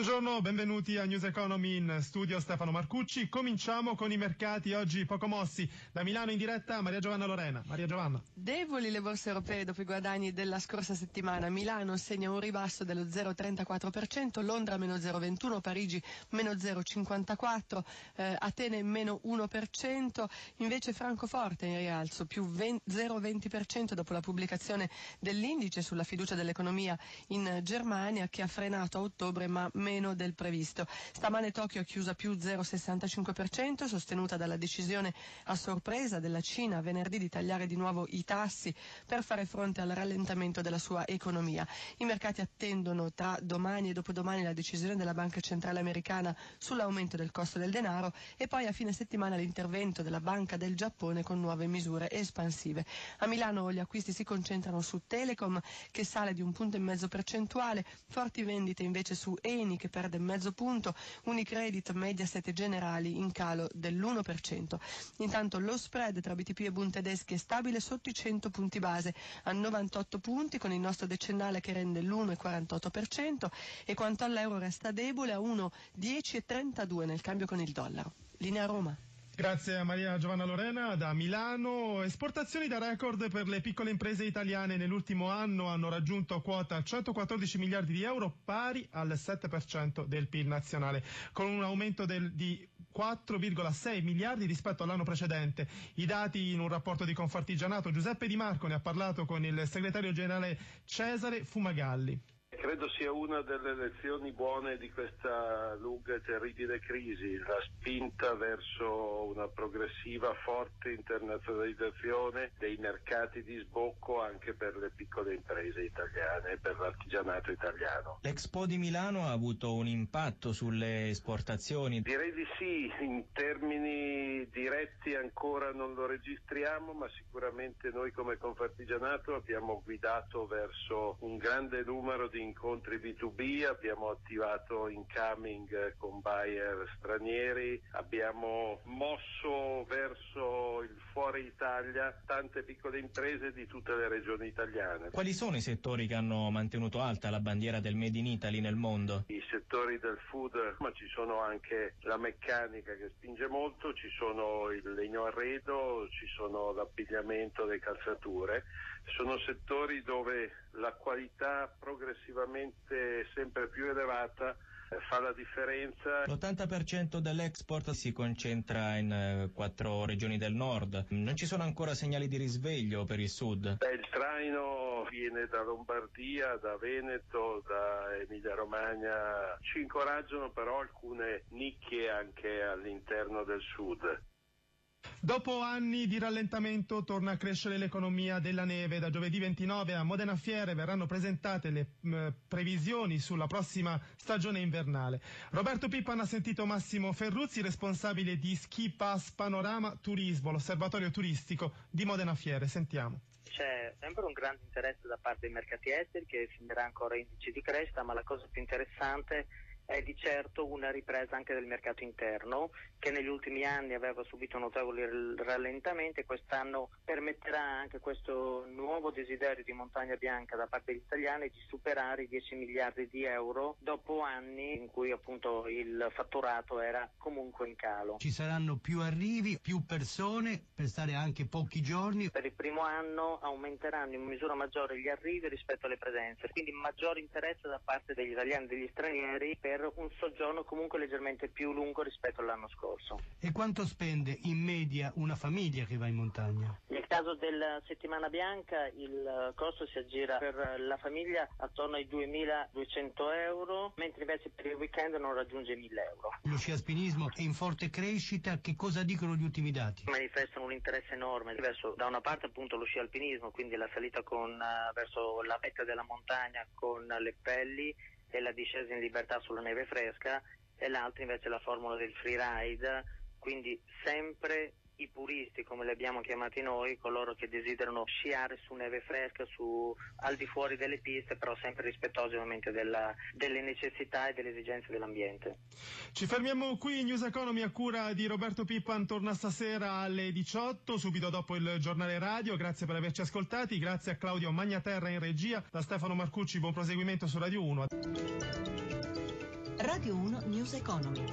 Buongiorno, benvenuti a News Economy in studio Stefano Marcucci. Cominciamo con i mercati oggi poco mossi. Da Milano in diretta Maria Giovanna Lorena. Maria Giovanna. Deboli le borse europee dopo i guadagni della scorsa settimana. Milano segna un ribasso dello 0,34%, Londra meno 0,21%, Parigi meno 0,54%, eh, Atene meno 1%, invece Francoforte in rialzo più 0,20% dopo la pubblicazione dell'indice sulla fiducia dell'economia in Germania che ha frenato a ottobre ma meno meno del previsto. Stamane Tokyo ha chiusa più 0,65%, sostenuta dalla decisione a sorpresa della Cina venerdì di tagliare di nuovo i tassi per fare fronte al rallentamento della sua economia. I mercati attendono tra domani e dopodomani la decisione della Banca Centrale Americana sull'aumento del costo del denaro e poi a fine settimana l'intervento della Banca del Giappone con nuove misure espansive. A Milano gli acquisti si concentrano su Telecom che sale di un punto e mezzo percentuale, forti vendite invece su Eni che perde mezzo punto, Unicredit, Mediaset e Generali in calo dell'1%. Intanto lo spread tra BTP e Bund tedeschi è stabile sotto i 100 punti base a 98 punti con il nostro decennale che rende l'1,48% e quanto all'euro resta debole a 1,10,32 nel cambio con il dollaro. Linea Roma. Grazie a Maria Giovanna Lorena da Milano. Esportazioni da record per le piccole imprese italiane nell'ultimo anno hanno raggiunto quota 114 miliardi di euro, pari al 7% del PIL nazionale, con un aumento del, di 4,6 miliardi rispetto all'anno precedente. I dati in un rapporto di Confartigianato, Giuseppe Di Marco ne ha parlato con il segretario generale Cesare Fumagalli. Credo sia una delle lezioni buone di questa lunga e terribile crisi, la spinta verso una progressiva forte internazionalizzazione dei mercati di sbocco anche per le piccole imprese italiane e per l'artigianato italiano. L'Expo di Milano ha avuto un impatto sulle esportazioni? Direi di sì, in termini diretti ancora non lo registriamo, ma sicuramente noi come Confartigianato abbiamo guidato verso un grande numero di incontri B2B, abbiamo attivato incoming con buyer stranieri, abbiamo mosso fuori Italia tante piccole imprese di tutte le regioni italiane. Quali sono i settori che hanno mantenuto alta la bandiera del Made in Italy nel mondo? I settori del food, ma ci sono anche la meccanica che spinge molto, ci sono il legno arredo, ci sono l'abbigliamento, le calzature, sono settori dove la qualità progressivamente sempre più elevata fa la differenza. L'80% dell'export si concentra in eh, quattro regioni del nord. Non ci sono ancora segnali di risveglio per il sud? Beh, il traino viene da Lombardia, da Veneto, da Emilia Romagna. Ci incoraggiano però alcune nicchie anche all'interno del sud. Dopo anni di rallentamento torna a crescere l'economia della neve. Da giovedì 29 a Modena Fiere verranno presentate le mh, previsioni sulla prossima stagione invernale. Roberto Pippan ha sentito Massimo Ferruzzi, responsabile di Ski Pass Panorama Turismo, l'osservatorio turistico di Modena Fiere. Sentiamo c'è sempre un grande interesse da parte dei mercati esteri che finirà ancora indici di crescita, ma la cosa più interessante è è di certo una ripresa anche del mercato interno che negli ultimi anni aveva subito notevoli rallentamenti e quest'anno permetterà anche questo nuovo desiderio di montagna bianca da parte degli italiani di superare i 10 miliardi di euro dopo anni in cui appunto il fatturato era comunque in calo. Ci saranno più arrivi, più persone per stare anche pochi giorni. Per il primo anno aumenteranno in misura maggiore gli arrivi rispetto alle presenze, quindi maggiore interesse da parte degli italiani e degli stranieri per per un soggiorno comunque leggermente più lungo rispetto all'anno scorso. E quanto spende in media una famiglia che va in montagna? Nel caso della settimana bianca il costo si aggira per la famiglia attorno ai 2.200 euro, mentre invece per il weekend non raggiunge 1.000 euro. Lo sci alpinismo è in forte crescita, che cosa dicono gli ultimi dati? Manifestano un interesse enorme verso da una parte appunto lo sci alpinismo, quindi la salita con, uh, verso la vetta della montagna con le pelli e la discesa in libertà sulla neve fresca e l'altra invece la formula del freeride, quindi sempre i puristi, come li abbiamo chiamati noi, coloro che desiderano sciare su neve fresca, su, al di fuori delle piste, però sempre rispettosi ovviamente della, delle necessità e delle esigenze dell'ambiente. Ci fermiamo qui, News Economy a cura di Roberto Pippan torna stasera alle 18, subito dopo il giornale radio, grazie per averci ascoltati, grazie a Claudio Magnaterra in regia, da Stefano Marcucci, buon proseguimento su Radio 1. Radio 1 News Economy.